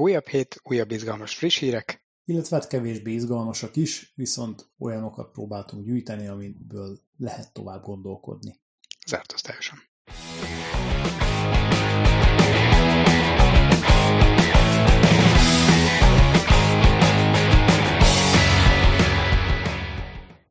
Újabb hét, újabb izgalmas friss hírek. Illetve hát kevésbé izgalmasak is, viszont olyanokat próbáltunk gyűjteni, amiből lehet tovább gondolkodni. Zárt osztályosan.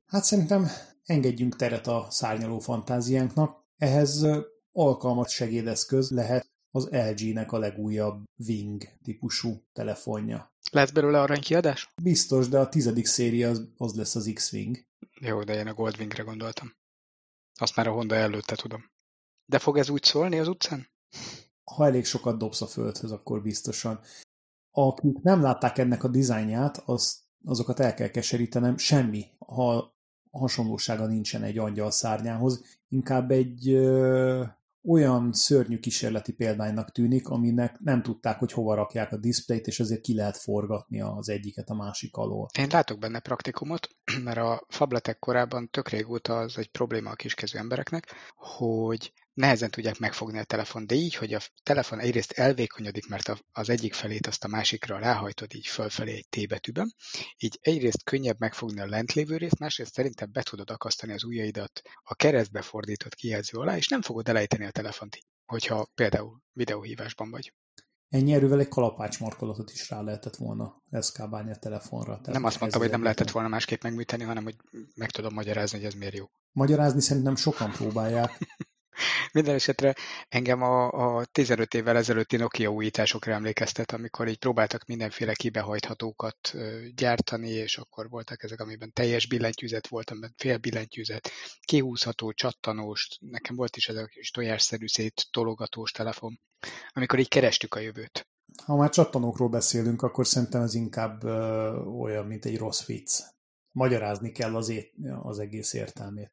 Hát szerintem engedjünk teret a szárnyaló fantáziánknak. Ehhez alkalmas segédeszköz lehet az LG-nek a legújabb Wing típusú telefonja. Lesz belőle aranykiadás? Biztos, de a tizedik széria az, az lesz az X-Wing. Jó, de én a Goldwingre gondoltam. Azt már a Honda előtte tudom. De fog ez úgy szólni az utcán? Ha elég sokat dobsz a földhöz, akkor biztosan. Akik nem látták ennek a dizájnját, az, azokat el kell keserítenem. Semmi, ha hasonlósága nincsen egy angyal szárnyához. Inkább egy ö, olyan szörnyű kísérleti példánynak tűnik, aminek nem tudták, hogy hova rakják a diszplejt, és ezért ki lehet forgatni az egyiket a másik alól. Én látok benne praktikumot, mert a fabletek korában tök régóta az egy probléma a kiskezű embereknek, hogy nehezen tudják megfogni a telefon, de így, hogy a telefon egyrészt elvékonyodik, mert az egyik felét azt a másikra ráhajtod így fölfelé egy T betűben, így egyrészt könnyebb megfogni a lent lévő részt, másrészt szerintem be tudod akasztani az ujjaidat a keresztbe fordított kijelző alá, és nem fogod elejteni a telefont, hogyha például videóhívásban vagy. Ennyi erővel egy kalapács markolatot is rá lehetett volna eszkábálni a telefonra. Tehát nem azt mondtam, hogy nem lehetett volna másképp megműteni, hanem hogy meg tudom magyarázni, hogy ez miért jó. Magyarázni szerintem sokan próbálják. Minden esetre engem a, a 15 évvel ezelőtti Nokia újításokra emlékeztet, amikor így próbáltak mindenféle kibehajthatókat gyártani, és akkor voltak ezek, amiben teljes billentyűzet volt, amiben fél billentyűzet, kihúzható, csattanós, nekem volt is ez a kis tojásszerű széttologatós telefon, amikor így kerestük a jövőt. Ha már csattanókról beszélünk, akkor szerintem ez inkább ö, olyan, mint egy rossz vicc. Magyarázni kell az, ét, az egész értelmét.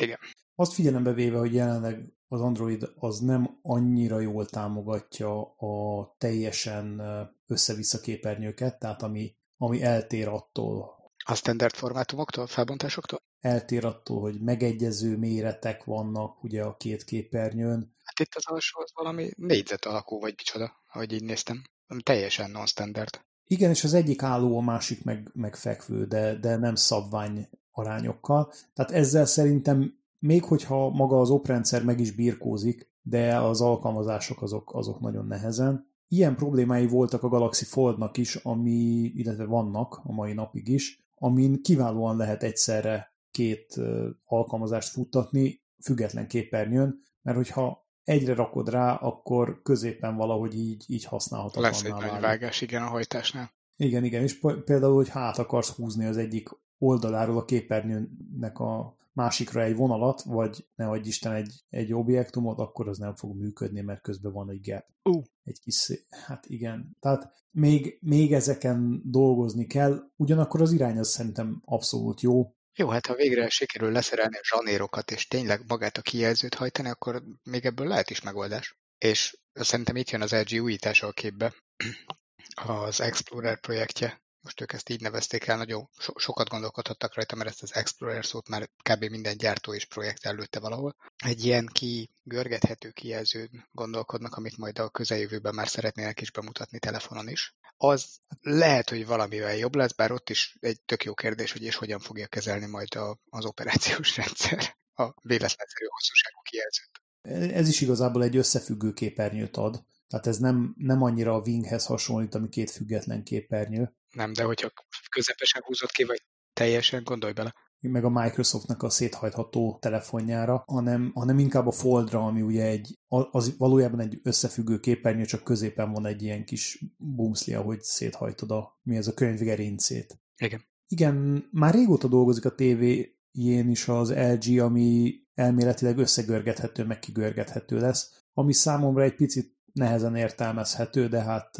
Igen. Azt figyelembe véve, hogy jelenleg az Android az nem annyira jól támogatja a teljesen össze-vissza képernyőket, tehát ami, ami eltér attól. A standard formátumoktól, felbontásoktól? Eltér attól, hogy megegyező méretek vannak ugye a két képernyőn. Hát itt az alsó az valami négyzet alakú, vagy micsoda, ahogy így néztem. Teljesen non-standard. Igen, és az egyik álló, a másik meg, meg fekvő, de, de nem szabvány arányokkal. Tehát ezzel szerintem még hogyha maga az oprendszer meg is birkózik, de az alkalmazások azok, azok nagyon nehezen. Ilyen problémái voltak a Galaxy Foldnak is, ami, illetve vannak a mai napig is, amin kiválóan lehet egyszerre két alkalmazást futtatni független képernyőn, mert hogyha egyre rakod rá, akkor középen valahogy így, így használhatatlan. Lesz egy nagy vágás, igen, a hajtásnál. Igen, igen, és például, hogy hát akarsz húzni az egyik oldaláról a képernyőnek a másikra egy vonalat, vagy ne adj Isten egy, egy objektumot, akkor az nem fog működni, mert közben van egy gap. Uh. Egy kis, hát igen. Tehát még, még ezeken dolgozni kell, ugyanakkor az irány az szerintem abszolút jó. Jó, hát ha végre sikerül leszerelni a zsanérokat, és tényleg magát a kijelzőt hajtani, akkor még ebből lehet is megoldás. És szerintem itt jön az LG újítása a képbe, az Explorer projektje, most ők ezt így nevezték el, nagyon so- sokat gondolkodhattak rajta, mert ezt az Explorer szót már kb. minden gyártó és projekt előtte valahol. Egy ilyen ki görgethető kijelzőn gondolkodnak, amit majd a közeljövőben már szeretnének is bemutatni telefonon is. Az lehet, hogy valamivel jobb lesz, bár ott is egy tök jó kérdés, hogy és hogyan fogja kezelni majd a, az operációs rendszer a véletlenszerű hosszúságú kijelzőt. Ez is igazából egy összefüggő képernyőt ad, tehát ez nem, nem annyira a Winghez hasonlít, ami két független képernyő. Nem, de hogyha közepesen húzott ki, vagy teljesen, gondolj bele. Meg a Microsoftnak a széthajtható telefonjára, hanem, hanem inkább a Foldra, ami ugye egy, az valójában egy összefüggő képernyő, csak középen van egy ilyen kis bumszli, ahogy széthajtod a, mi ez a könyvgerincét. Igen. Igen, már régóta dolgozik a tévéjén is az LG, ami elméletileg összegörgethető, meg kigörgethető lesz, ami számomra egy picit nehezen értelmezhető, de hát...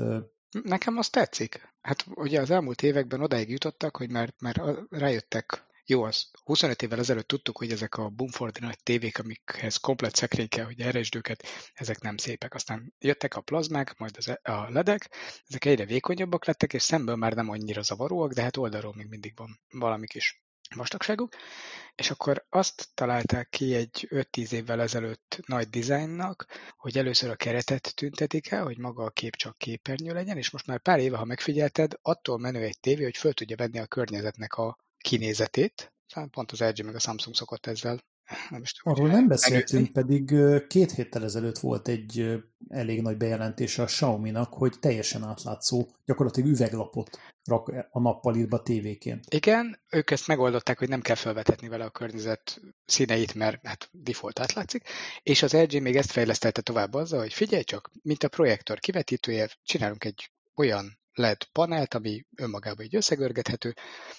Nekem az tetszik. Hát ugye az elmúlt években odáig jutottak, hogy már, már rájöttek, jó, az 25 évvel ezelőtt tudtuk, hogy ezek a Bumfordi nagy tévék, amikhez komplet szekrény kell, hogy eresd őket, ezek nem szépek. Aztán jöttek a plazmák, majd az, e, a ledek, ezek egyre vékonyabbak lettek, és szemből már nem annyira zavaróak, de hát oldalról még mindig van valami kis vastagságuk, és akkor azt találták ki egy 5-10 évvel ezelőtt nagy dizájnnak, hogy először a keretet tüntetik el, hogy maga a kép csak képernyő legyen, és most már pár éve, ha megfigyelted, attól menő egy tévé, hogy föl tudja venni a környezetnek a kinézetét, pont az LG meg a Samsung szokott ezzel tudom, Arról nem beszéltünk, pedig két héttel ezelőtt volt egy elég nagy bejelentés a Xiaomi-nak, hogy teljesen átlátszó, gyakorlatilag üveglapot rak a nappalitba tévéként. Igen, ők ezt megoldották, hogy nem kell felvetetni vele a környezet színeit, mert hát default átlátszik, és az LG még ezt fejlesztette tovább azzal, hogy figyelj csak, mint a projektor kivetítője, csinálunk egy olyan LED panelt, ami önmagában így összegörgethető,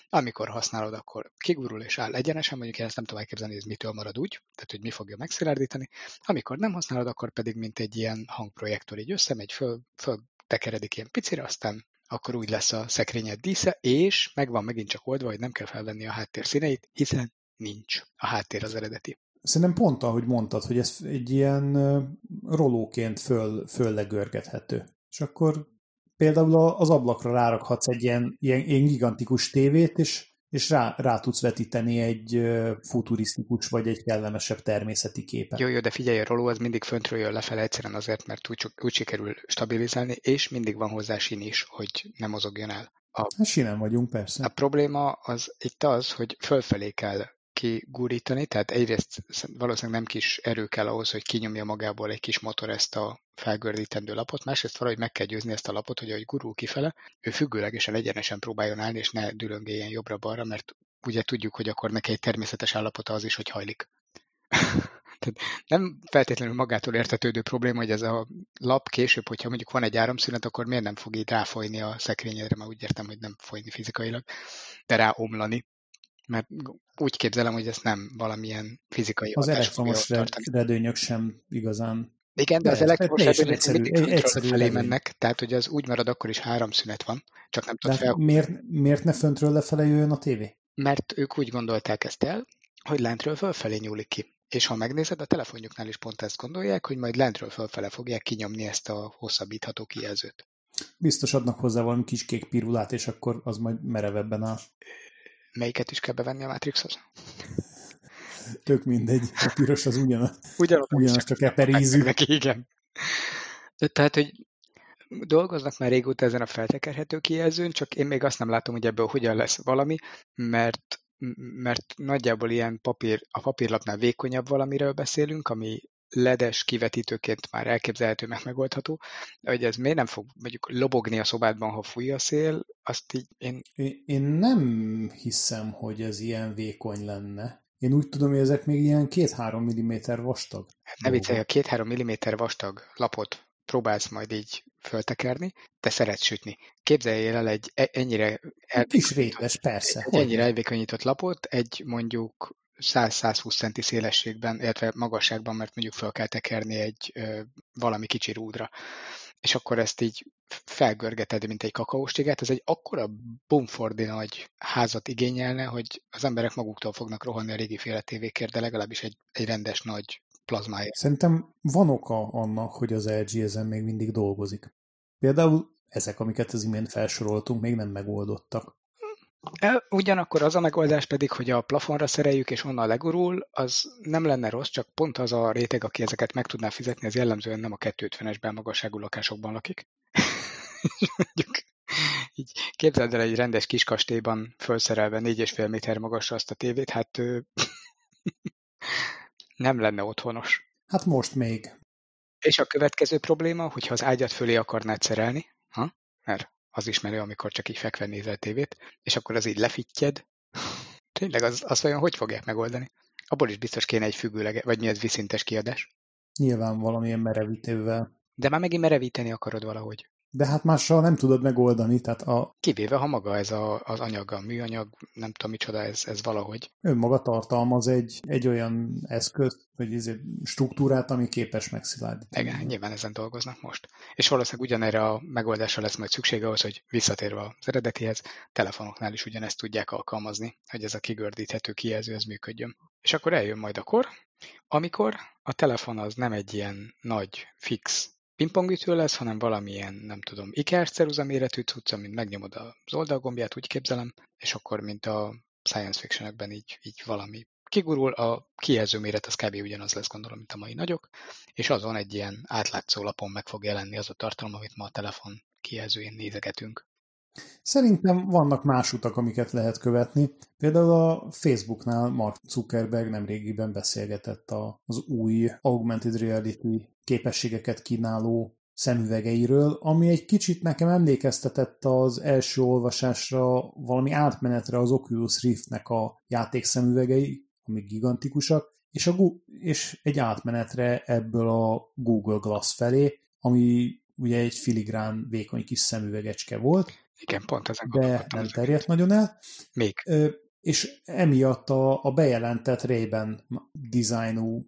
amikor használod, akkor kigurul és áll egyenesen, mondjuk én ezt nem tudom elképzelni, hogy ez mitől marad úgy, tehát hogy mi fogja megszilárdítani, amikor nem használod, akkor pedig mint egy ilyen hangprojektor így összemegy, föl, föl tekeredik ilyen picire, aztán akkor úgy lesz a szekrényed dísze, és megvan megint csak oldva, hogy nem kell felvenni a háttér színeit, hiszen nincs a háttér az eredeti. Szerintem pont ahogy mondtad, hogy ez egy ilyen rolóként föl, föllegörgethető. És akkor például az ablakra rárakhatsz egy ilyen, ilyen, ilyen gigantikus tévét, és, és rá, rá tudsz vetíteni egy futurisztikus vagy egy kellemesebb természeti képet. Jó, jó, de figyelj, a roló az mindig föntről jön lefelé egyszerűen azért, mert úgy, úgy sikerül stabilizálni, és mindig van hozzá sín is, hogy ne mozogjon el. A, hát sínen vagyunk, persze. A probléma az itt az, hogy fölfelé kell kigurítani, tehát egyrészt valószínűleg nem kis erő kell ahhoz, hogy kinyomja magából egy kis motor ezt a felgördítendő lapot, másrészt valahogy meg kell győzni ezt a lapot, hogy ahogy gurul kifele, ő függőlegesen egyenesen próbáljon állni, és ne dülöngéljen jobbra-balra, mert ugye tudjuk, hogy akkor neki egy természetes állapota az is, hogy hajlik. Tehát nem feltétlenül magától értetődő probléma, hogy ez a lap később, hogyha mondjuk van egy áramszünet, akkor miért nem fog így ráfolyni a szekrényedre, mert úgy értem, hogy nem folyni fizikailag, de ráomlani mert úgy képzelem, hogy ez nem valamilyen fizikai Az elektromos redőnyök sem igazán igen, de, de az elektromos redőnyök mindig egyszerű felé redőny. mennek, tehát hogy az úgy marad, akkor is három szünet van, csak nem tudod fel... Miért, miért ne föntről lefele jöjjön a tévé? Mert ők úgy gondolták ezt el, hogy lentről fölfelé nyúlik ki. És ha megnézed, a telefonjuknál is pont ezt gondolják, hogy majd lentről fölfele fogják kinyomni ezt a hosszabbítható kijelzőt. Biztos adnak hozzá valami kis kék pirulát, és akkor az majd merevebben áll melyiket is kell bevenni a Matrixhoz? Tök mindegy, a piros az ugyanaz. Ugyanaz, ugyanaz csak eperízű. Igen. Tehát, hogy dolgoznak már régóta ezen a feltekerhető kijelzőn, csak én még azt nem látom, hogy ebből hogyan lesz valami, mert mert nagyjából ilyen papír, a papírlapnál vékonyabb valamiről beszélünk, ami ledes kivetítőként már elképzelhető, meg megoldható, hogy ez miért nem fog mondjuk lobogni a szobádban, ha fúj a szél, azt így én... Én nem hiszem, hogy ez ilyen vékony lenne. Én úgy tudom, hogy ezek még ilyen 2-3 mm vastag. Hát ne viccelj, a 2-3 mm vastag lapot próbálsz majd így föltekerni, te szeretsz sütni. Képzeljél el egy e- ennyire Kis rétes, persze. Egy ennyire elvékonyított lapot, egy mondjuk 100-120 centi szélességben, illetve magasságban, mert mondjuk fel kell tekerni egy ö, valami kicsi rúdra. És akkor ezt így felgörgeted, mint egy kakaóstigát, ez egy akkora bumfordi nagy házat igényelne, hogy az emberek maguktól fognak rohanni a régi féle tévékért, de legalábbis egy, egy rendes nagy plazmáért. Szerintem van oka annak, hogy az LG ezen még mindig dolgozik. Például ezek, amiket az imént felsoroltunk, még nem megoldottak. Ugyanakkor az a megoldás pedig, hogy a plafonra szereljük és onnan legurul, az nem lenne rossz, csak pont az a réteg, aki ezeket meg tudná fizetni, az jellemzően nem a 250-es belmagasságú lakásokban lakik. mondjuk így képzeld el egy rendes kis kastélyban felszerelve 4,5 méter magasra azt a tévét, hát nem lenne otthonos. Hát most még. És a következő probléma, hogyha az ágyat fölé akarnád szerelni, ha? mert az ismerő, amikor csak így fekve nézel tévét, és akkor az így lefittyed. Tényleg, az, azt vajon hogy fogják megoldani? Abból is biztos kéne egy függőleg, vagy mi ez viszintes kiadás. Nyilván valamilyen merevítővel. De már megint merevíteni akarod valahogy. De hát mással nem tudod megoldani, tehát a... Kivéve, ha maga ez a, az anyag, a műanyag, nem tudom micsoda, ez, ez valahogy. Önmaga tartalmaz egy, egy olyan eszközt, vagy egy struktúrát, ami képes megszilárdítani. Igen, nyilván ezen dolgoznak most. És valószínűleg ugyanerre a megoldásra lesz majd szükség ahhoz, hogy visszatérve az eredetihez, telefonoknál is ugyanezt tudják alkalmazni, hogy ez a kigördíthető kijelző ez működjön. És akkor eljön majd a kor, amikor a telefon az nem egy ilyen nagy, fix pingpongütő lesz, hanem valamilyen, nem tudom, ikerceruza méretű cucca, mint megnyomod az oldalgombját, úgy képzelem, és akkor, mint a science fictionekben így, így valami kigurul, a kijelző méret az kb. ugyanaz lesz gondolom, mint a mai nagyok, és azon egy ilyen átlátszó lapon meg fog jelenni az a tartalom, amit ma a telefon kijelzőjén nézegetünk. Szerintem vannak más utak, amiket lehet követni. Például a Facebooknál Mark Zuckerberg nemrégiben beszélgetett az új augmented reality képességeket kínáló szemüvegeiről, ami egy kicsit nekem emlékeztetett az első olvasásra valami átmenetre az Oculus Riftnek a játékszemüvegei, amik gigantikusak, és, a, és egy átmenetre ebből a Google Glass felé, ami ugye egy filigrán vékony kis szemüvegecske volt. Igen, pont ezen De nem terjedt nagyon el. Még. És emiatt a, a bejelentett Ray-Ban dizájnú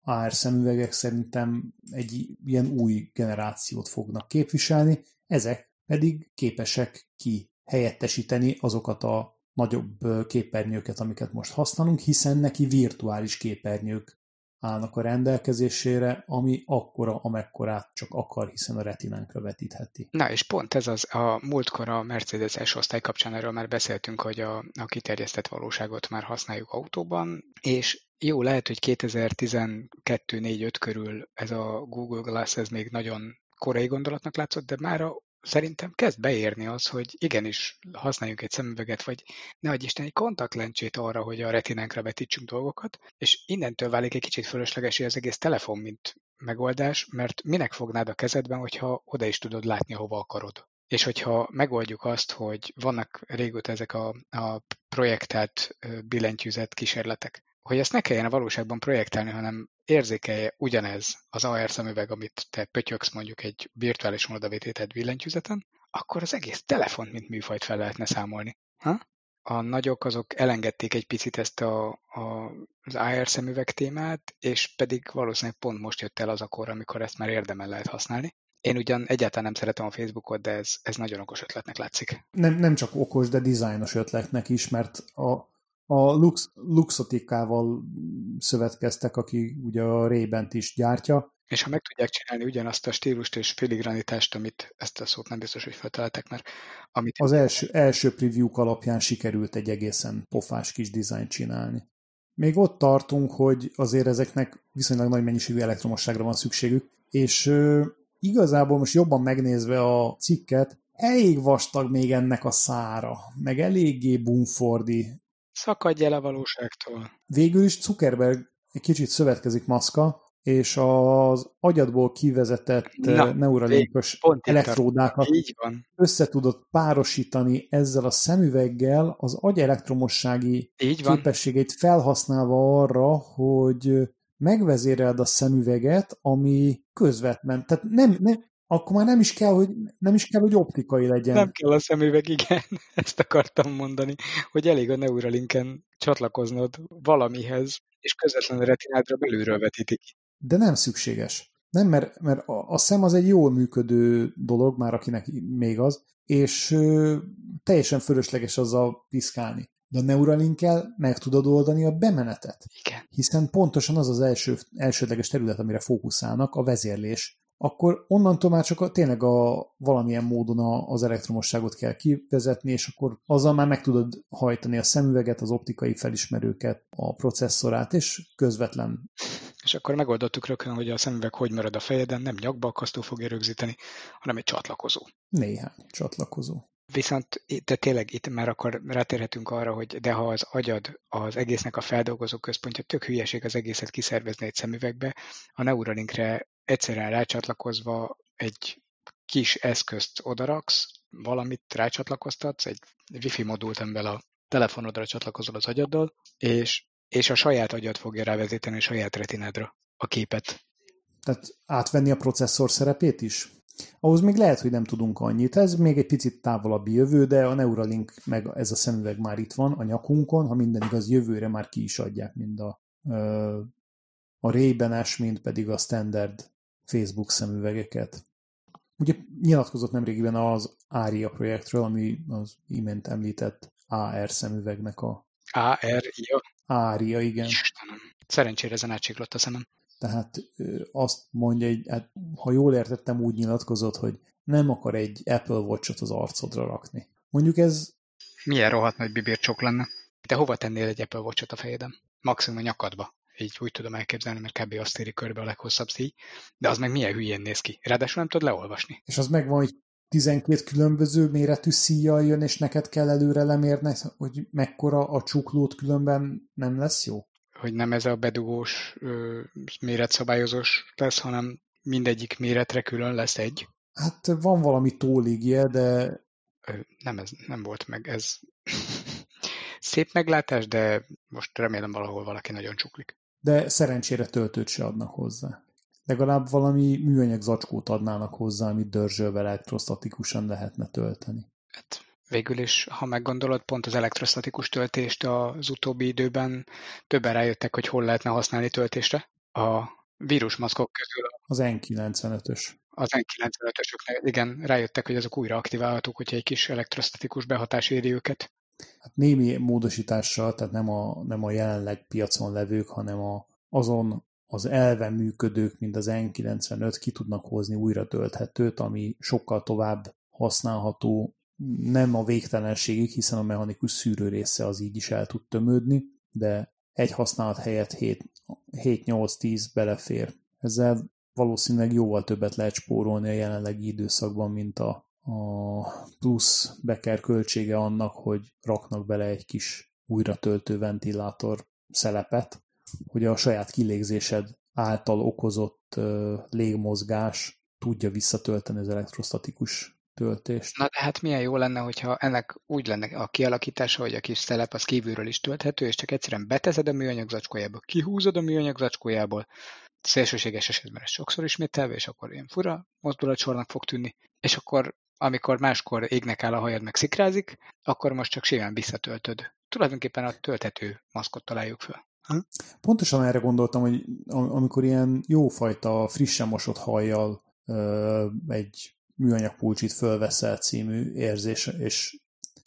AR szemüvegek szerintem egy ilyen új generációt fognak képviselni, ezek pedig képesek ki helyettesíteni azokat a nagyobb képernyőket, amiket most használunk, hiszen neki virtuális képernyők állnak a rendelkezésére, ami akkora, amekkorát csak akar, hiszen a retinánkra vetítheti. Na és pont ez az, a múltkor a Mercedes S osztály kapcsán erről már beszéltünk, hogy a, a kiterjesztett valóságot már használjuk autóban, és jó, lehet, hogy 2012-4-5 körül ez a Google Glass ez még nagyon korai gondolatnak látszott, de már a szerintem kezd beérni az, hogy igenis használjunk egy szemüveget, vagy ne adj Isten egy kontaktlencsét arra, hogy a retinánkra vetítsünk dolgokat, és innentől válik egy kicsit fölösleges az egész telefon, mint megoldás, mert minek fognád a kezedben, hogyha oda is tudod látni, hova akarod. És hogyha megoldjuk azt, hogy vannak régóta ezek a, a projektált billentyűzet kísérletek, hogy ezt ne kelljen a valóságban projektálni, hanem érzékelje ugyanez az AR szemüveg, amit te pötyöksz mondjuk egy virtuális odavététett billentyűzeten, akkor az egész telefon, mint műfajt fel lehetne számolni. Ha? A nagyok azok elengedték egy picit ezt a, a, az AR szemüveg témát, és pedig valószínűleg pont most jött el az a kor, amikor ezt már érdemel lehet használni. Én ugyan egyáltalán nem szeretem a Facebookot, de ez, ez nagyon okos ötletnek látszik. Nem, nem csak okos, de dizájnos ötletnek is, mert a, a Lux, Luxotikával szövetkeztek, aki ugye a Ray-Bent is gyártja. És ha meg tudják csinálni ugyanazt a stílust és filigranitást, amit ezt a szót nem biztos, hogy feltalálták, mert amit... Az első, első preview alapján sikerült egy egészen pofás kis dizájnt csinálni. Még ott tartunk, hogy azért ezeknek viszonylag nagy mennyiségű elektromosságra van szükségük, és ö, igazából most jobban megnézve a cikket, elég vastag még ennek a szára, meg eléggé bumfordi Szakadj el a valóságtól. Végül is Zuckerberg egy kicsit szövetkezik maszka, és az agyadból kivezetett Na, eh, neuralinkos elektródákat így van. össze tudott párosítani ezzel a szemüveggel az agy elektromossági így van. képességeit felhasználva arra, hogy megvezéreld a szemüveget, ami közvetlen. Tehát nem, nem, akkor már nem is kell, hogy, nem is kell, hogy optikai legyen. Nem kell a szemüveg, igen. Ezt akartam mondani, hogy elég a Neuralinken csatlakoznod valamihez, és közvetlenül retinádra belülről vetítik. De nem szükséges. Nem, mert, mert a, a szem az egy jól működő dolog, már akinek még az, és ö, teljesen fölösleges azzal piszkálni. De a Neuralinkkel meg tudod oldani a bemenetet. Igen. Hiszen pontosan az az első, elsődleges terület, amire fókuszálnak, a vezérlés akkor onnantól már csak a, tényleg a, valamilyen módon a, az elektromosságot kell kivezetni, és akkor azzal már meg tudod hajtani a szemüveget, az optikai felismerőket, a processzorát, és közvetlen. És akkor megoldottuk rögtön, hogy a szemüveg hogy marad a fejeden, nem nyakba akasztó fogja rögzíteni, hanem egy csatlakozó. Néhány csatlakozó. Viszont de tényleg itt már akkor rátérhetünk arra, hogy de ha az agyad az egésznek a feldolgozó központja, tök hülyeség az egészet kiszervezni egy szemüvegbe, a Neuralinkre egyszerűen rácsatlakozva egy kis eszközt odaraksz, valamit rácsatlakoztatsz, egy wifi modult, amivel a telefonodra csatlakozol az agyaddal, és, és a saját agyad fogja rávezetni a saját retinádra a képet. Tehát átvenni a processzor szerepét is? Ahhoz még lehet, hogy nem tudunk annyit. Ez még egy picit távolabbi jövő, de a Neuralink meg ez a szemüveg már itt van a nyakunkon, ha minden igaz, jövőre már ki is adják mind a, a Ray-Ban-es, mind pedig a standard Facebook szemüvegeket. Ugye nyilatkozott nemrégiben az ARIA projektről, ami az imént említett AR szemüvegnek a... ARIA? ARIA, igen. Istenem. Szerencsére ezen átsiklott a szemem. Tehát azt mondja, hogy hát, ha jól értettem, úgy nyilatkozott, hogy nem akar egy Apple Watch-ot az arcodra rakni. Mondjuk ez... Milyen rohadt nagy bibércsok lenne? Te hova tennél egy Apple watch a fejeden? Maximum a nyakadba. Így úgy tudom elképzelni, mert kb. azt éri körbe a leghosszabb szíj. De az meg milyen hülyén néz ki. Ráadásul nem tudod leolvasni. És az megvan, hogy 12 különböző méretű szíjjal jön, és neked kell előre lemérni, hogy mekkora a csuklót különben nem lesz jó? Hogy nem ez a bedugós, méretszabályozós lesz, hanem mindegyik méretre külön lesz egy. Hát van valami tóligje, de... Nem, ez nem volt meg. Ez szép meglátás, de most remélem valahol valaki nagyon csuklik. De szerencsére töltőt se adnak hozzá. Legalább valami műanyag zacskót adnának hozzá, amit dörzsölvel elektrostatikusan lehetne tölteni. Hát végül is, ha meggondolod, pont az elektrostatikus töltést az utóbbi időben többen rájöttek, hogy hol lehetne használni töltésre. A vírusmaszkok közül. Az N95-ös. Az N95-ösök, igen, rájöttek, hogy azok újra aktiválhatók, hogyha egy kis elektrostatikus behatás éri őket. Hát némi módosítással, tehát nem a, nem a jelenleg piacon levők, hanem a, azon az elve működők, mint az N95 ki tudnak hozni újra tölthetőt, ami sokkal tovább használható, nem a végtelenségig, hiszen a mechanikus szűrő része az így is el tud tömődni, de egy használat helyett 7-8-10 belefér. Ezzel valószínűleg jóval többet lehet spórolni a jelenlegi időszakban, mint a, a plusz beker költsége annak, hogy raknak bele egy kis újra töltő ventilátor szelepet, hogy a saját kilégzésed által okozott légmozgás tudja visszatölteni az elektrostatikus töltést. Na de hát milyen jó lenne, hogyha ennek úgy lenne a kialakítása, hogy a kis szelep az kívülről is tölthető, és csak egyszerűen beteszed a műanyag zacskójába, kihúzod a műanyag zacskójából, szélsőséges esetben ez sokszor ismételve, és akkor ilyen fura mozdulatsornak fog tűnni, és akkor amikor máskor égnek áll a hajad, meg szikrázik, akkor most csak simán visszatöltöd. Tulajdonképpen a tölthető maszkot találjuk fel. Hm? Pontosan erre gondoltam, hogy amikor ilyen jófajta frissen mosott hajjal egy műanyag pulcsit fölveszel című érzés, és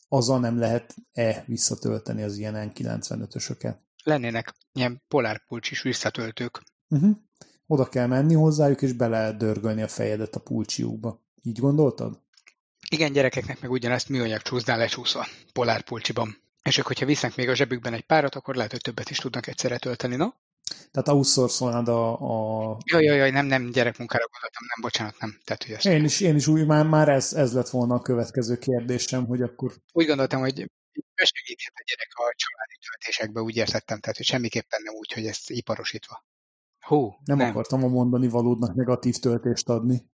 azzal nem lehet-e visszatölteni az ilyen N95-ösöket? Lennének ilyen polárpulcsis visszatöltők. Uh-huh. Oda kell menni hozzájuk, és bele dörgölni a fejedet a pulcsiukba. Így gondoltad? Igen, gyerekeknek meg ugyanezt műanyag csúsznál lecsúszva, polárpulcsiban. És ők, hogyha visznek még a zsebükben egy párat, akkor lehet, hogy többet is tudnak egyszerre tölteni, no? Tehát outsourcolnád a... a... Jaj, jaj, jaj, nem, nem, gyerekmunkára gondoltam, nem, bocsánat, nem. Tehát, hogy ezt... én, is, én is úgy, már, már ez, ez lett volna a következő kérdésem, hogy akkor... Úgy gondoltam, hogy besegíthet a gyerek a családi töltésekbe, úgy értettem, tehát hogy semmiképpen nem úgy, hogy ezt iparosítva. Hú, nem, nem. akartam a mondani valódnak negatív töltést adni.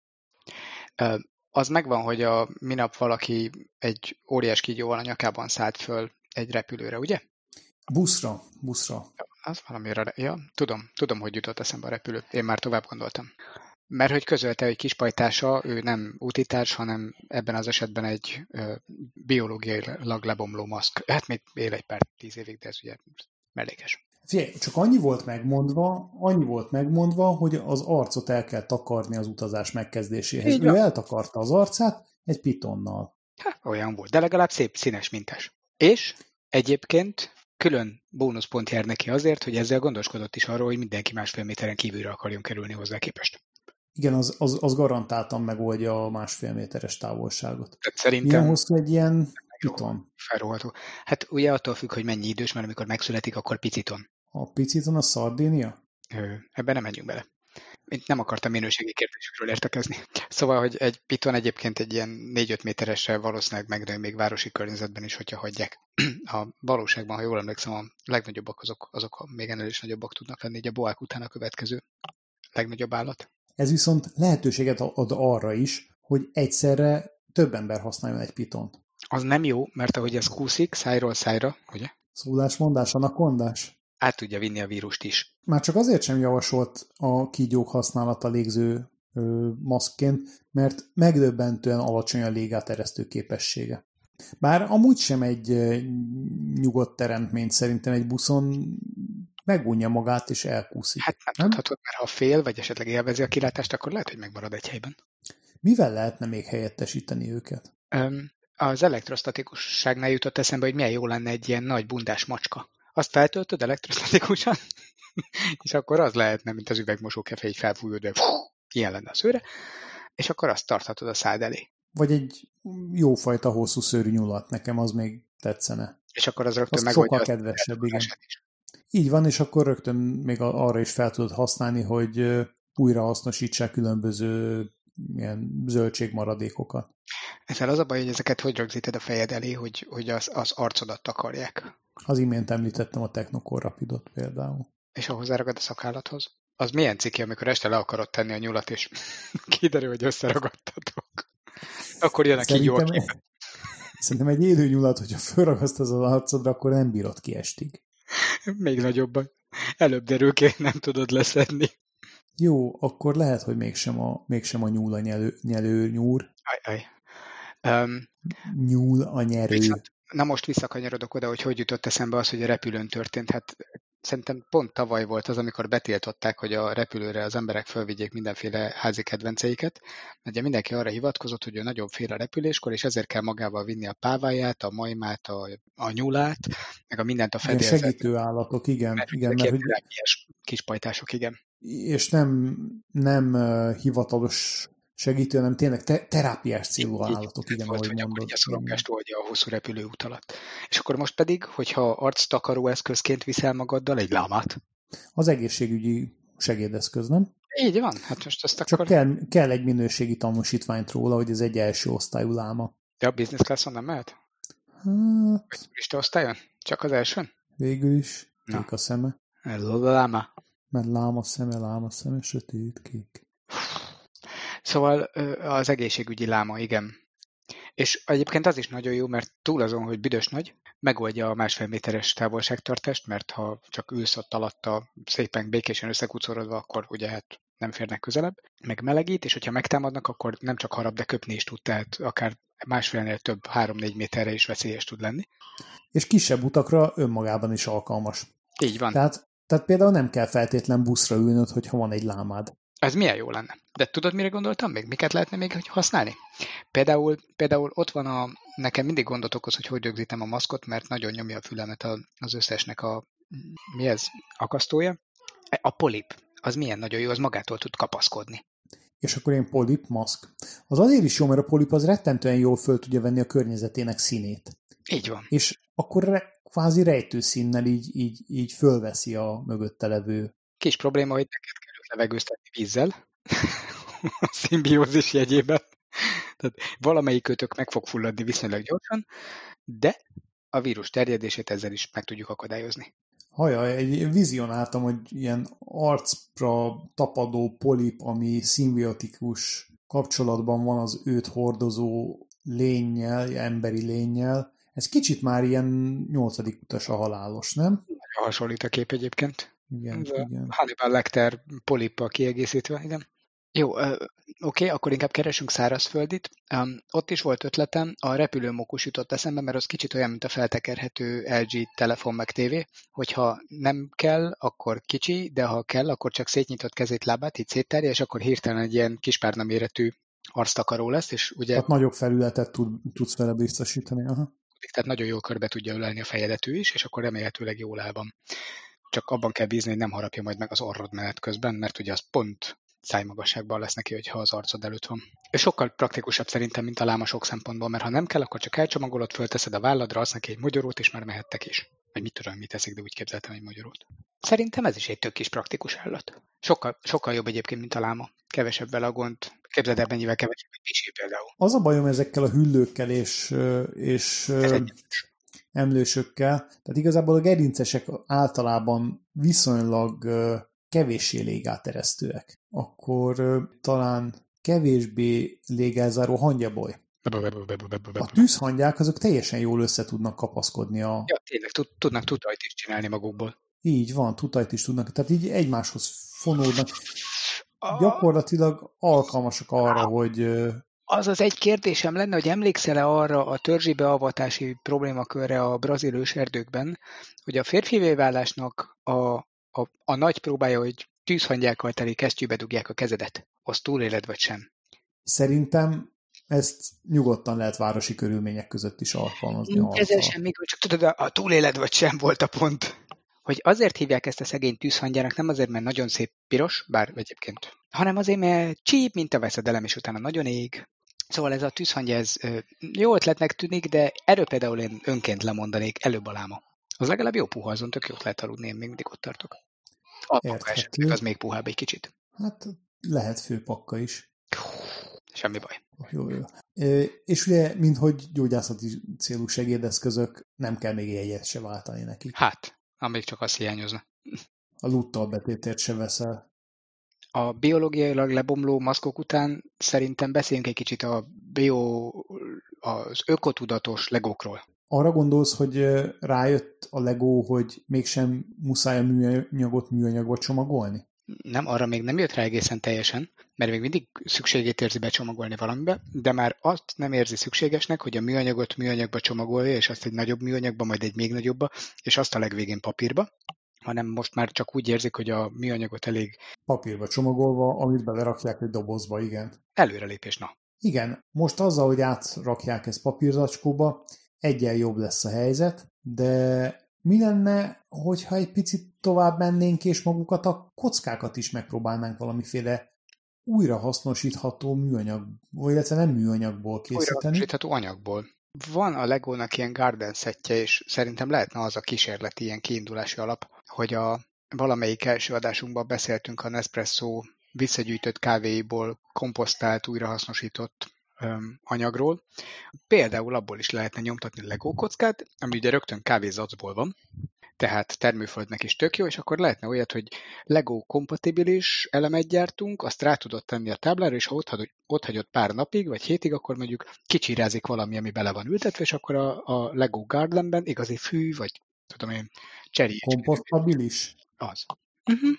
Az megvan, hogy a minap valaki egy óriás kígyóval a nyakában szállt föl egy repülőre, ugye? Buszra, buszra. Az valamire, ja, tudom, tudom, hogy jutott eszembe a repülő. Én már tovább gondoltam. Mert hogy közölte, hogy kispajtása, ő nem útitárs, hanem ebben az esetben egy ö, biológiailag lebomló maszk. Hát még él egy pár tíz évig, de ez ugye mellékes. Figyelj, csak annyi volt megmondva, annyi volt megmondva, hogy az arcot el kell takarni az utazás megkezdéséhez. Így ő eltakarta az arcát egy pitonnal. Hát, olyan volt, de legalább szép színes mintás. És egyébként külön bónuszpont jár neki azért, hogy ezzel gondoskodott is arról, hogy mindenki másfél méteren kívülre akarjon kerülni hozzá képest. Igen, az, az, az garantáltan megoldja a másfél méteres távolságot. Tehát szerintem... Milyen hosszú egy ilyen piton? Felroható. Hát ugye attól függ, hogy mennyi idős, mert amikor megszületik, akkor piciton. A piciton a Szardénia? Ebben nem menjünk bele. Én nem akartam minőségi kérdésekről értekezni. Szóval, hogy egy piton egyébként egy ilyen 4-5 méteresre valószínűleg megnő még városi környezetben is, hogyha hagyják. A valóságban, ha jól emlékszem, a legnagyobbak azok, azok még ennél is nagyobbak tudnak lenni, így a boák után a következő legnagyobb állat. Ez viszont lehetőséget ad arra is, hogy egyszerre több ember használjon egy pitont. Az nem jó, mert ahogy ez kúszik szájról szájra, ugye? Szólásmondás, anakondás? Át tudja vinni a vírust is. Már csak azért sem javasolt a kígyók használata légző maszkként, mert megdöbbentően alacsony a légáteresztő képessége. Bár amúgy sem egy nyugodt teremtmény szerintem egy buszon megunja magát és elkúszik. Hát nem, nem? tudhatod, mert ha fél, vagy esetleg élvezi a kilátást, akkor lehet, hogy megmarad egy helyben. Mivel lehetne még helyettesíteni őket? Öm, az elektrostatikusságnál jutott eszembe, hogy milyen jó lenne egy ilyen nagy bundás macska azt feltöltöd elektrostatikusan, és akkor az lehetne, mint az üvegmosókefe, egy felfújod, de ilyen lenne a szőre, és akkor azt tarthatod a szád elé. Vagy egy jófajta hosszú szőrű nyulat, nekem az még tetszene. És akkor az rögtön megoldja sokkal kedvesebb, igen. is. Így van, és akkor rögtön még arra is fel tudod használni, hogy újra hasznosítsák különböző ilyen zöldségmaradékokat. Ezzel az a baj, hogy ezeket hogy rögzíted a fejed elé, hogy, hogy az, az arcodat takarják, Az imént említettem a Technocore Rapidot például. és ahhoz ragad a szakállathoz. Az milyen ciki, amikor este le akarod tenni a nyulat, és kiderül, hogy összeragadtatok. Akkor jön a kígyó, Szerintem, egy élő nyulat, hogyha fölragasztasz az arcodra, akkor nem bírod ki estig. még nagyobb baj. Előbb derül ki, nem tudod leszedni. Jó, akkor lehet, hogy mégsem a, mégsem a nyúl a nyelő, nyelő nyúr. Aj, aj. Um, Nyúl a nyerő. Viszont- na most visszakanyarodok oda, hogy hogy jutott eszembe az, hogy a repülőn történt. Hát szerintem pont tavaly volt az, amikor betiltották, hogy a repülőre az emberek fölvigyék mindenféle házi kedvenceiket. Ugye mindenki arra hivatkozott, hogy ő nagyon fél a repüléskor, és ezért kell magával vinni a páváját, a majmát, a, a nyulát, meg a mindent a Igen, fedélzetre. segítő állatok, igen. Mert igen mert, hogy, kis pajtások, igen. és nem, nem hivatalos segítő, hanem tényleg te, terápiás célú állatok, igen, ahogy hogy mondod. így a szorongást oldja a hosszú repülőút alatt. És akkor most pedig, hogyha arctakaró eszközként viszel magaddal egy lámát. Az egészségügyi segédeszköz, nem? Így van, hát most ezt Csak akkor... kell, kell egy minőségi tanúsítványt róla, hogy ez egy első osztályú láma. Ja, a business classon nem mehet? Hát, Vagy turista osztályon? Csak az elsőn? végül is Na. kék a szeme. Láma. Mert láma szeme, láma szeme, sötét kék. Szóval az egészségügyi láma, igen. És egyébként az is nagyon jó, mert túl azon, hogy büdös nagy, megoldja a másfél méteres távolságtartást, mert ha csak ülsz ott alatta szépen békésen összekucorodva, akkor ugye hát nem férnek közelebb, meg melegít, és hogyha megtámadnak, akkor nem csak harap, de köpni is tud, tehát akár másfélnél több, három-négy méterre is veszélyes tud lenni. És kisebb utakra önmagában is alkalmas. Így van. Tehát, tehát például nem kell feltétlen buszra ülnöd, hogyha van egy lámád. Ez milyen jó lenne. De tudod, mire gondoltam még? Miket lehetne még használni? Például, például ott van a, nekem mindig gondot okoz, hogy hogy rögzítem a maszkot, mert nagyon nyomja a fülemet az összesnek a, mi ez, akasztója. A polip, az milyen nagyon jó, az magától tud kapaszkodni. És akkor én polip maszk. Az azért is jó, mert a polip az rettentően jól föl tudja venni a környezetének színét. Így van. És akkor re, kvázi rejtőszínnel így, így, így fölveszi a mögötte levő. Kis probléma, hogy neked levegőztetni vízzel, a szimbiózis jegyében. Tehát valamelyik kötök meg fog fulladni viszonylag gyorsan, de a vírus terjedését ezzel is meg tudjuk akadályozni. Haja, egy vizionáltam, hogy ilyen arcra tapadó polip, ami szimbiotikus kapcsolatban van az őt hordozó lényel, emberi lényel. Ez kicsit már ilyen nyolcadik utas a halálos, nem? Hasonlít a kép egyébként. Igen, Ez a igen. Hannibal Lecter polippal kiegészítve, igen. Jó, oké, akkor inkább keresünk szárazföldit. Um, ott is volt ötletem, a repülőmókus jutott eszembe, mert az kicsit olyan, mint a feltekerhető LG telefon meg tévé, hogyha nem kell, akkor kicsi, de ha kell, akkor csak szétnyitott kezét, lábát, így széttárja, és akkor hirtelen egy ilyen kispárna méretű arctakaró lesz, és ugye Tehát nagyobb felületet tud, tudsz vele biztosítani. Aha. tehát nagyon jól körbe tudja ölelni a fejedet ő is, és akkor remélhetőleg jól el van. Csak abban kell bízni, hogy nem harapja majd meg az orrod menet közben, mert ugye az pont szájmagasságban lesz neki, hogyha az arcod előtt van. És sokkal praktikusabb szerintem, mint a láma sok szempontból, mert ha nem kell, akkor csak elcsomagolod, fölteszed a válladra, adsz neki egy magyarót, és már mehettek is. Vagy mit tudom, mit teszik, de úgy képzeltem egy magyarót. Szerintem ez is egy tök kis praktikus állat. Sokkal, sokkal jobb egyébként, mint a láma. Kevesebb vele a gond. Képzeld el, mennyivel kevesebb egy például. Az a bajom ezekkel a hüllőkkel és, és Ez emlősökkel, tehát igazából a gerincesek általában viszonylag kevéssé légáteresztőek. Akkor talán kevésbé légelzáró hangyaboly. A tűzhangyák azok teljesen jól össze tudnak kapaszkodni a... Ja, tényleg, tud- tudnak tutajt is csinálni magukból. Így van, tutajt is tudnak, tehát így egymáshoz fonódnak. Gyakorlatilag alkalmasak arra, hogy Az az egy kérdésem lenne, hogy emlékszel-e arra a törzsi beavatási problémakörre a brazil őserdőkben, hogy a férfivé válásnak a, a, a nagy próbája, hogy tűzhangyákkal teli kesztyűbe dugják a kezedet. Az túléled vagy sem? szerintem ezt nyugodtan lehet városi körülmények között is alkalmazni. Ezzel semmi, csak tudod, a, a túléled vagy sem volt a pont. Hogy azért hívják ezt a szegény tűzhangyának, nem azért, mert nagyon szép piros, bár egyébként, hanem azért, mert csíp, mint a veszedelem, és utána nagyon ég, Szóval ez a tűzhangja, ez jó ötletnek tűnik, de erről például én önként lemondanék előbb a láma. Az legalább jó puha, azon tök jót lehet aludni, én még mindig ott tartok. Alpaka esetleg, az még puhább egy kicsit. Hát lehet főpakka is. Semmi baj. Jó, jó. És ugye, minthogy gyógyászati célú segédeszközök, nem kell még jegyet se váltani neki. Hát, amíg csak azt hiányozna. A luttal betétért se veszel. A biológiailag lebomló maszkok után szerintem beszéljünk egy kicsit a bio, az ökotudatos legókról. Arra gondolsz, hogy rájött a Lego, hogy mégsem muszáj a műanyagot műanyagba csomagolni? Nem, arra még nem jött rá egészen teljesen, mert még mindig szükségét érzi becsomagolni valamibe, de már azt nem érzi szükségesnek, hogy a műanyagot műanyagba csomagolja, és azt egy nagyobb műanyagba, majd egy még nagyobba, és azt a legvégén papírba, hanem most már csak úgy érzik, hogy a műanyagot elég... Papírba csomagolva, amit belerakják egy dobozba, igen. Előrelépés, na. Igen, most azzal, hogy átrakják ezt papírzacskóba, egyen jobb lesz a helyzet, de mi lenne, hogyha egy picit tovább mennénk, és magukat a kockákat is megpróbálnánk valamiféle újrahasznosítható műanyag, vagy illetve nem műanyagból készíteni. Újrahasznosítható anyagból. Van a Legónak ilyen garden setje, és szerintem lehetne az a kísérleti ilyen kiindulási alap, hogy a valamelyik első adásunkban beszéltünk a Nespresso visszagyűjtött kávéiból komposztált, újrahasznosított anyagról. Például abból is lehetne nyomtatni Lego kockát, ami ugye rögtön kávézacból van, tehát termőföldnek is tök jó, és akkor lehetne olyat, hogy Lego kompatibilis elemet gyártunk, azt rá tudod tenni a táblára, és ha ott, hagy, ott hagyott pár napig, vagy hétig, akkor mondjuk kicsirázik valami, ami bele van ültetve, és akkor a, a Lego Gardenben igazi fű, vagy tudom én, cseri. Kompostabilis? Az. Uh-huh.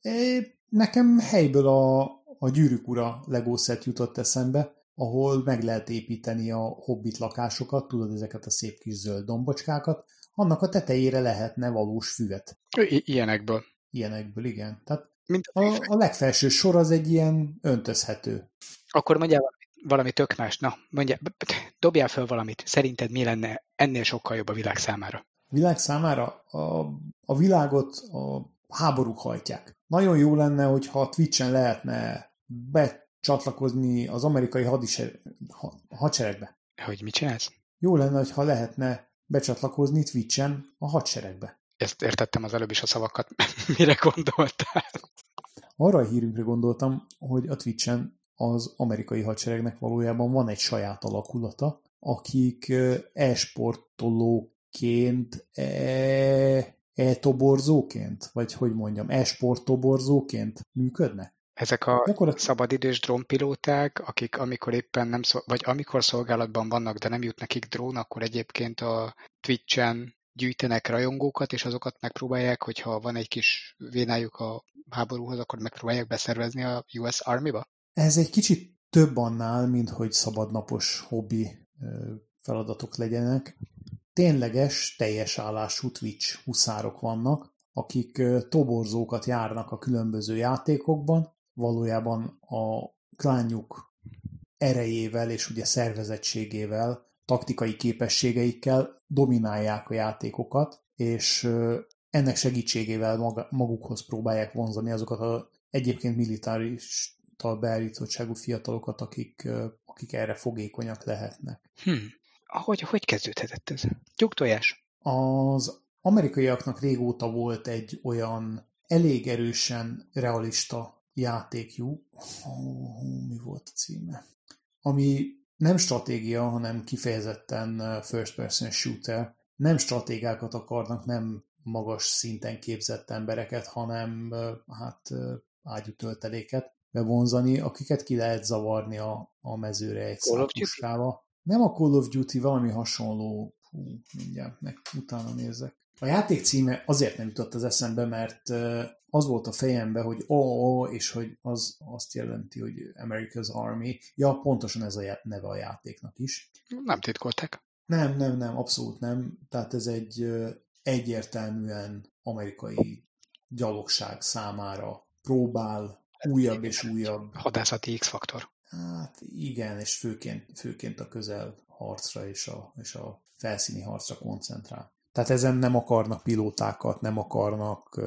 É, nekem helyből a, a gyűrűk ura Lego set jutott eszembe, ahol meg lehet építeni a hobbit lakásokat, tudod, ezeket a szép kis zöld dombocskákat, annak a tetejére lehetne valós füvet. I- ilyenekből. Ilyenekből, igen. Tehát Mint a, a legfelső sor az egy ilyen öntözhető. Akkor mondjál valami, valami tök más. Na, mondjál, dobjál fel valamit. Szerinted mi lenne ennél sokkal jobb a világ számára? Világ számára a, a világot a háborúk hajtják. Nagyon jó lenne, hogyha a Twitch-en lehetne becsatlakozni az amerikai hadiser, hadseregbe. Hogy mit csinálsz? Jó lenne, ha lehetne becsatlakozni Twitch-en a hadseregbe. Ezt értettem az előbb is a szavakat. Mire gondoltál? Arra a hírünkre gondoltam, hogy a Twitch-en az amerikai hadseregnek valójában van egy saját alakulata, akik e-sportolóként, e- e-toborzóként, vagy hogy mondjam, e-sporttoborzóként működnek? Ezek a Gyakorlat... szabadidős drónpilóták, akik amikor éppen nem szol... vagy amikor szolgálatban vannak, de nem jut nekik drón, akkor egyébként a Twitch-en gyűjtenek rajongókat, és azokat megpróbálják, hogyha van egy kis vénájuk a háborúhoz, akkor megpróbálják beszervezni a US Army-ba? Ez egy kicsit több annál, mint hogy szabadnapos hobbi feladatok legyenek. Tényleges, teljes állású Twitch huszárok vannak, akik toborzókat járnak a különböző játékokban, valójában a klánjuk erejével és ugye szervezettségével, taktikai képességeikkel dominálják a játékokat, és ennek segítségével magukhoz próbálják vonzani azokat a egyébként militáristal beállítottságú fiatalokat, akik, akik erre fogékonyak lehetnek. Hmm. Hogy, hogy kezdődhetett ez? Tyúktojás? Az amerikaiaknak régóta volt egy olyan elég erősen realista játékjú, oh, mi volt a címe? Ami nem stratégia, hanem kifejezetten first person shooter. Nem stratégákat akarnak, nem magas szinten képzett embereket, hanem hát ágyutölteléket bevonzani, akiket ki lehet zavarni a, a mezőre egy szápuskával. Nem a Call of Duty, valami hasonló, hú, mindjárt meg utána nézek. A játék címe azért nem jutott az eszembe, mert az volt a fejembe, hogy OO, és hogy az azt jelenti, hogy America's Army. Ja, pontosan ez a neve a játéknak is. Nem titkolták. Nem, nem, nem, abszolút nem. Tehát ez egy egyértelműen amerikai gyalogság számára próbál újabb és újabb. Hadászati X-faktor. Hát igen, és főként, főként a közel harcra és a, és a felszíni harcra koncentrál. Tehát ezen nem akarnak pilótákat, nem akarnak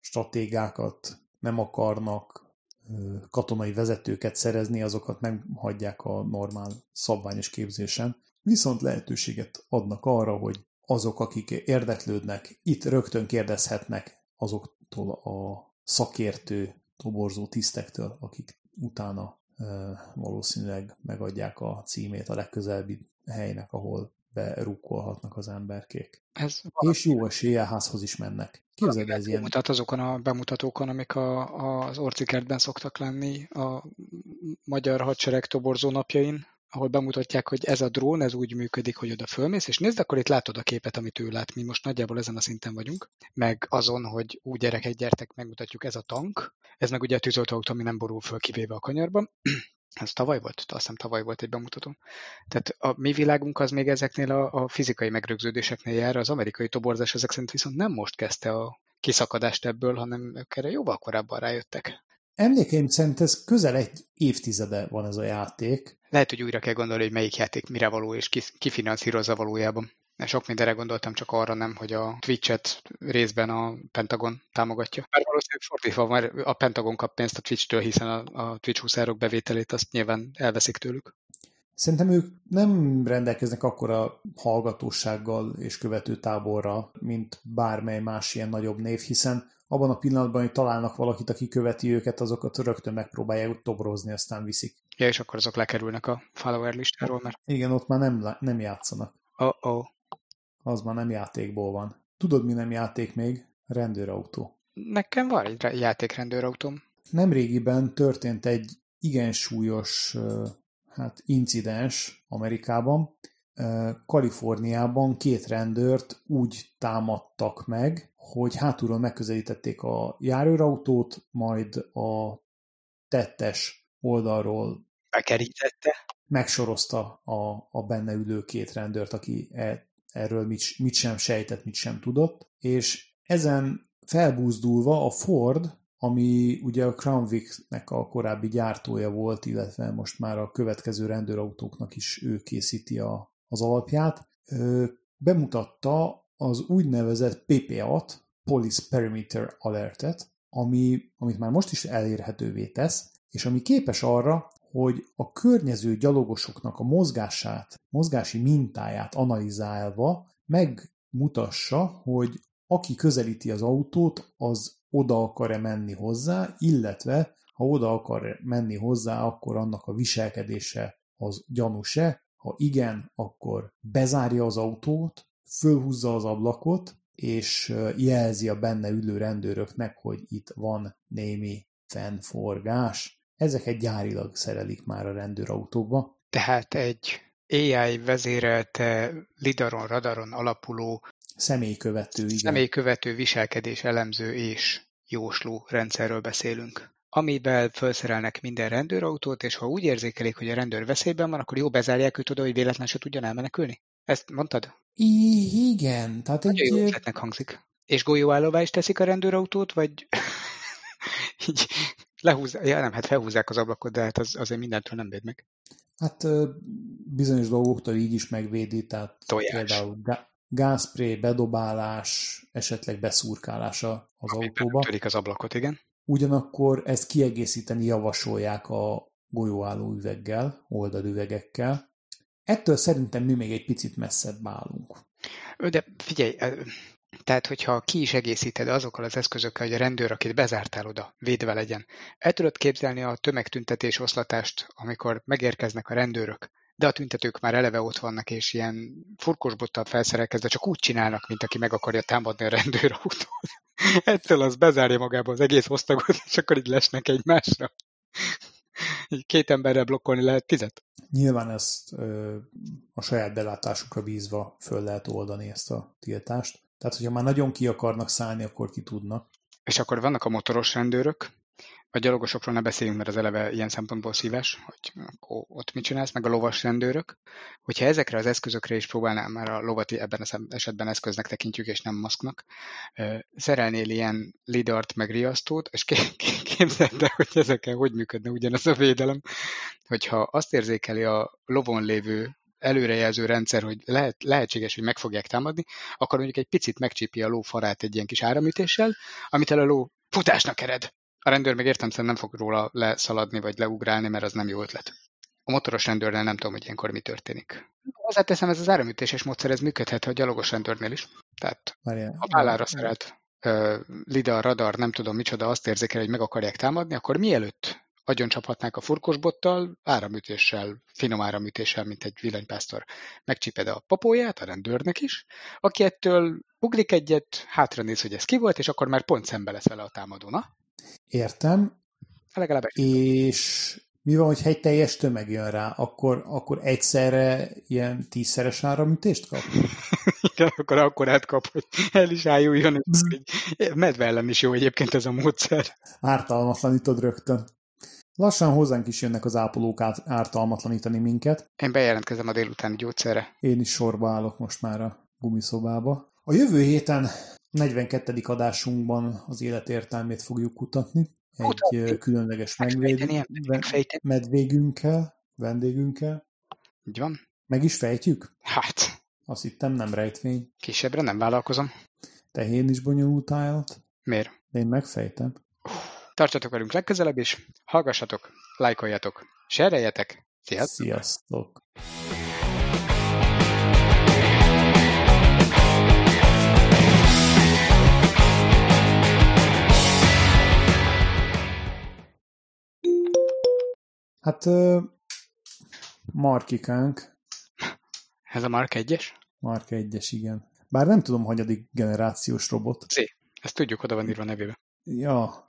stratégákat, nem akarnak katonai vezetőket szerezni, azokat meghagyják a normál szabványos képzésen. Viszont lehetőséget adnak arra, hogy azok, akik érdeklődnek, itt rögtön kérdezhetnek azoktól a szakértő, toborzó tisztektől, akik utána valószínűleg megadják a címét a legközelebbi helynek, ahol berukkolhatnak az emberkék. Ez és jó esélye házhoz is mennek. Képzeld, ez ilyen... Mutat azokon a bemutatókon, amik a, az orcikertben szoktak lenni a magyar hadsereg toborzó napjain, ahol bemutatják, hogy ez a drón, ez úgy működik, hogy oda fölmész, és nézd, akkor itt látod a képet, amit ő lát. Mi most nagyjából ezen a szinten vagyunk, meg azon, hogy úgy gyerekek, gyertek, megmutatjuk, ez a tank, ez meg ugye a tűzoltóautó, ami nem borul föl kivéve a kanyarban. ez tavaly volt? Azt hiszem tavaly volt egy bemutató. Tehát a mi világunk az még ezeknél a, a fizikai megrögződéseknél jár, az amerikai toborzás ezek szerint viszont nem most kezdte a kiszakadást ebből, hanem ők erre jóval korábban rájöttek. Emlékeim szerint ez közel egy évtizede van ez a játék. Lehet, hogy újra kell gondolni, hogy melyik játék mire való, és ki, ki finanszírozza valójában. Sok mindenre gondoltam, csak arra nem, hogy a Twitch-et részben a Pentagon támogatja. Mert valószínűleg fordítva, mert a Pentagon kap pénzt a Twitch-től, hiszen a, a Twitch huszárok bevételét azt nyilván elveszik tőlük. Szerintem ők nem rendelkeznek akkora hallgatósággal és követő táborra, mint bármely más ilyen nagyobb név, hiszen abban a pillanatban, hogy találnak valakit, aki követi őket, azokat rögtön megpróbálják tobrozni, aztán viszik. Ja, és akkor azok lekerülnek a follower listáról, mert... Igen, ott már nem, nem játszanak. Oh-oh. Az már nem játékból van. Tudod, mi nem játék még? Rendőrautó. Nekem van egy játék rendőrautóm. Nemrégiben történt egy igen súlyos hát, incidens Amerikában. Kaliforniában két rendőrt úgy támadtak meg, hogy hátulról megközelítették a járőrautót, majd a tettes oldalról bekerítette. Megsorozta a, a benne ülő két rendőrt, aki e, erről mit, mit sem sejtett, mit sem tudott, és ezen felbúzdulva a Ford, ami ugye a Crown Vic-nek a korábbi gyártója volt, illetve most már a következő rendőrautóknak is ő készíti a, az alapját, bemutatta az úgynevezett PPA-t, Police Perimeter Alertet, ami, amit már most is elérhetővé tesz, és ami képes arra, hogy a környező gyalogosoknak a mozgását, mozgási mintáját analizálva megmutassa, hogy aki közelíti az autót, az oda akar-e menni hozzá, illetve ha oda akar menni hozzá, akkor annak a viselkedése az gyanús-e, ha igen, akkor bezárja az autót, fölhúzza az ablakot, és jelzi a benne ülő rendőröknek, hogy itt van némi fennforgás. Ezeket gyárilag szerelik már a rendőrautókba. Tehát egy AI vezérelte lidaron, radaron alapuló személykövető, igen. személykövető viselkedés elemző és jósló rendszerről beszélünk amivel felszerelnek minden rendőrautót, és ha úgy érzékelik, hogy a rendőr veszélyben van, akkor jó bezárják őt oda, hogy véletlen se tudjon elmenekülni? Ezt mondtad? I- igen. Tehát egy... Jó ötletnek hangzik. És golyóállóvá is teszik a rendőrautót, vagy így lehúzzák, ja nem, hát felhúzzák az ablakot, de hát az, azért mindentől nem véd meg. Hát bizonyos dolgoktól így is megvédi, tehát Tojás. például gázpré, bedobálás, esetleg beszurkálása az Ami autóba. Törik az ablakot, igen. Ugyanakkor ezt kiegészíteni javasolják a golyóálló üveggel, oldalüvegekkel. Ettől szerintem mi még egy picit messzebb állunk. De figyelj, tehát, hogyha ki is egészíted azokkal az eszközökkel, hogy a rendőr, akit bezártál oda, védve legyen, el tudod képzelni a tömegtüntetés oszlatást, amikor megérkeznek a rendőrök, de a tüntetők már eleve ott vannak, és ilyen furkosbottal felszerelkezve csak úgy csinálnak, mint aki meg akarja támadni a rendőrautót. Ettől az bezárja magába az egész osztagot, és akkor így lesnek egymásra. Így két emberrel blokkolni lehet tizet. Nyilván ezt ö, a saját belátásukra bízva föl lehet oldani ezt a tiltást. Tehát, hogyha már nagyon ki akarnak szállni, akkor ki tudnak. És akkor vannak a motoros rendőrök, a gyalogosokról ne beszéljünk, mert az eleve ilyen szempontból szíves, hogy ott mit csinálsz, meg a lovas rendőrök. Hogyha ezekre az eszközökre is próbálnál, már a lovat ebben az esetben eszköznek tekintjük, és nem maszknak, szerelnél ilyen lidart, meg riasztót, és képzeld el, hogy ezekkel hogy működne ugyanaz a védelem, hogyha azt érzékeli a lovon lévő előrejelző rendszer, hogy lehet, lehetséges, hogy meg fogják támadni, akkor mondjuk egy picit megcsípi a ló farát egy ilyen kis áramütéssel, amit el a ló futásnak ered A rendőr még értem nem fog róla leszaladni vagy leugrálni, mert az nem jó ötlet. A motoros rendőrnél nem tudom, hogy ilyenkor mi történik. Hozzáteszem, ez az áramütéses módszer, ez működhet a gyalogos rendőrnél is. Tehát a vállára szerelt uh, lidar, radar, nem tudom micsoda, azt érzékel, hogy meg akarják támadni, akkor mielőtt agyon csaphatnák a furkosbottal, áramütéssel, finom áramütéssel, mint egy villanypásztor megcsíped a popóját, a rendőrnek is, aki ettől ugrik egyet, hátra néz, hogy ez ki volt, és akkor már pont szembe lesz vele a támadó. Na? Értem, Legalább egy. és mi van, hogyha egy teljes tömeg jön rá, akkor, akkor egyszerre ilyen tízszeres áramütést kap? Igen, akkor akkor átkap, hogy el is ájuljon. Medve ellen is jó egyébként ez a módszer. Ártalmatlanítod rögtön. Lassan hozzánk is jönnek az ápolók át, ártalmatlanítani minket. Én bejelentkezem a délutáni gyógyszerre. Én is sorba állok most már a gumiszobába. A jövő héten 42. adásunkban az élet értelmét fogjuk kutatni. Egy Kutatni? különleges megvéd, medvégünkkel, vendégünkkel. Így van? Meg is fejtjük? Hát, Azt hittem nem rejtvény. kisebbre nem vállalkozom. Tehén is bonyolult állat, Miért? én megfejtem. Tartsatok velünk legközelebb is, hallgassatok, lájkoljatok, sereljetek. Sziasztok! Sziasztok! Hát ö, Markikánk, Ez a Mark 1-es? Mark 1-es, igen. Bár nem tudom, hanyadik generációs robot. Ezt tudjuk, oda van írva nevébe. Ja,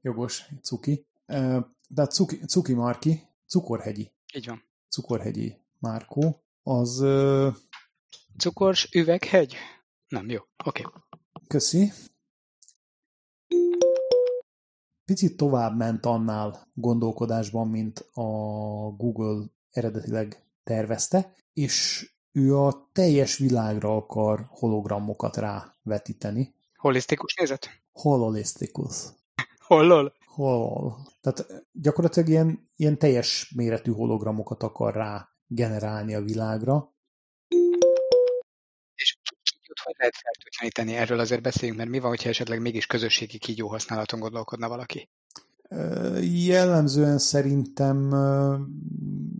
jogos, cuki. De a cuki, cuki Marki, Cukorhegyi, Így van. Cukorhegyi Márkó, az Cukors üveghegy? Nem, jó. Oké. Okay. Köszi. Picit tovább ment annál gondolkodásban, mint a Google eredetileg tervezte, és ő a teljes világra akar hologramokat rávetíteni. Holisztikus nézet? Hololisztikus. Hollol? Hol. Tehát gyakorlatilag ilyen, ilyen teljes méretű hologramokat akar rá generálni a világra. Hogy lehet fertőtleníteni? Erről azért beszéljünk, mert mi van, hogyha esetleg mégis közösségi kígyó használaton gondolkodna valaki? Jellemzően szerintem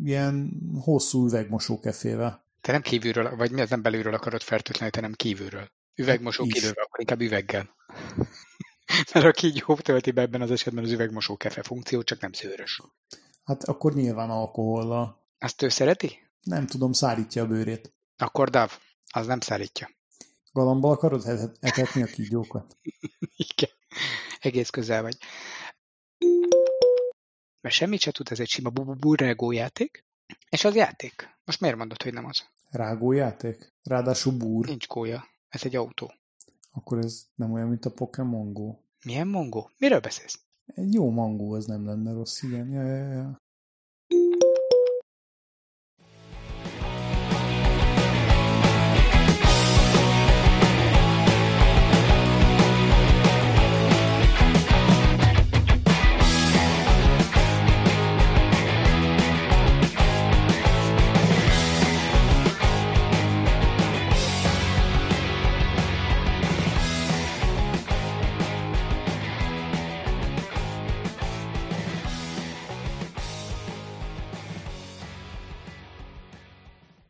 ilyen hosszú üvegmosókefével. Te nem kívülről, vagy mi az nem belülről akarod fertőtleníteni, hanem kívülről. Üvegmosó kívülről, akkor inkább üveggel. mert a kígyó tölti be ebben az esetben az üvegmosó kefe funkciót, csak nem szőrös. Hát akkor nyilván alkohollal. Azt ő szereti? Nem tudom, szárítja a bőrét. Akkor Dav, az nem szállítja. Galambal akarod etet- etetni a kígyókat? Igen. Egész közel vagy. Mert semmit se tud, ez egy sima burregó játék, és az játék. Most miért mondod, hogy nem az? Rágójáték? Ráadásul búr. Nincs gólya. Ez egy autó. Akkor ez nem olyan, mint a Pokémon Go. Milyen mongó? Miről beszélsz? Egy jó mangó, az nem lenne rossz, igen. Ja, ja, ja.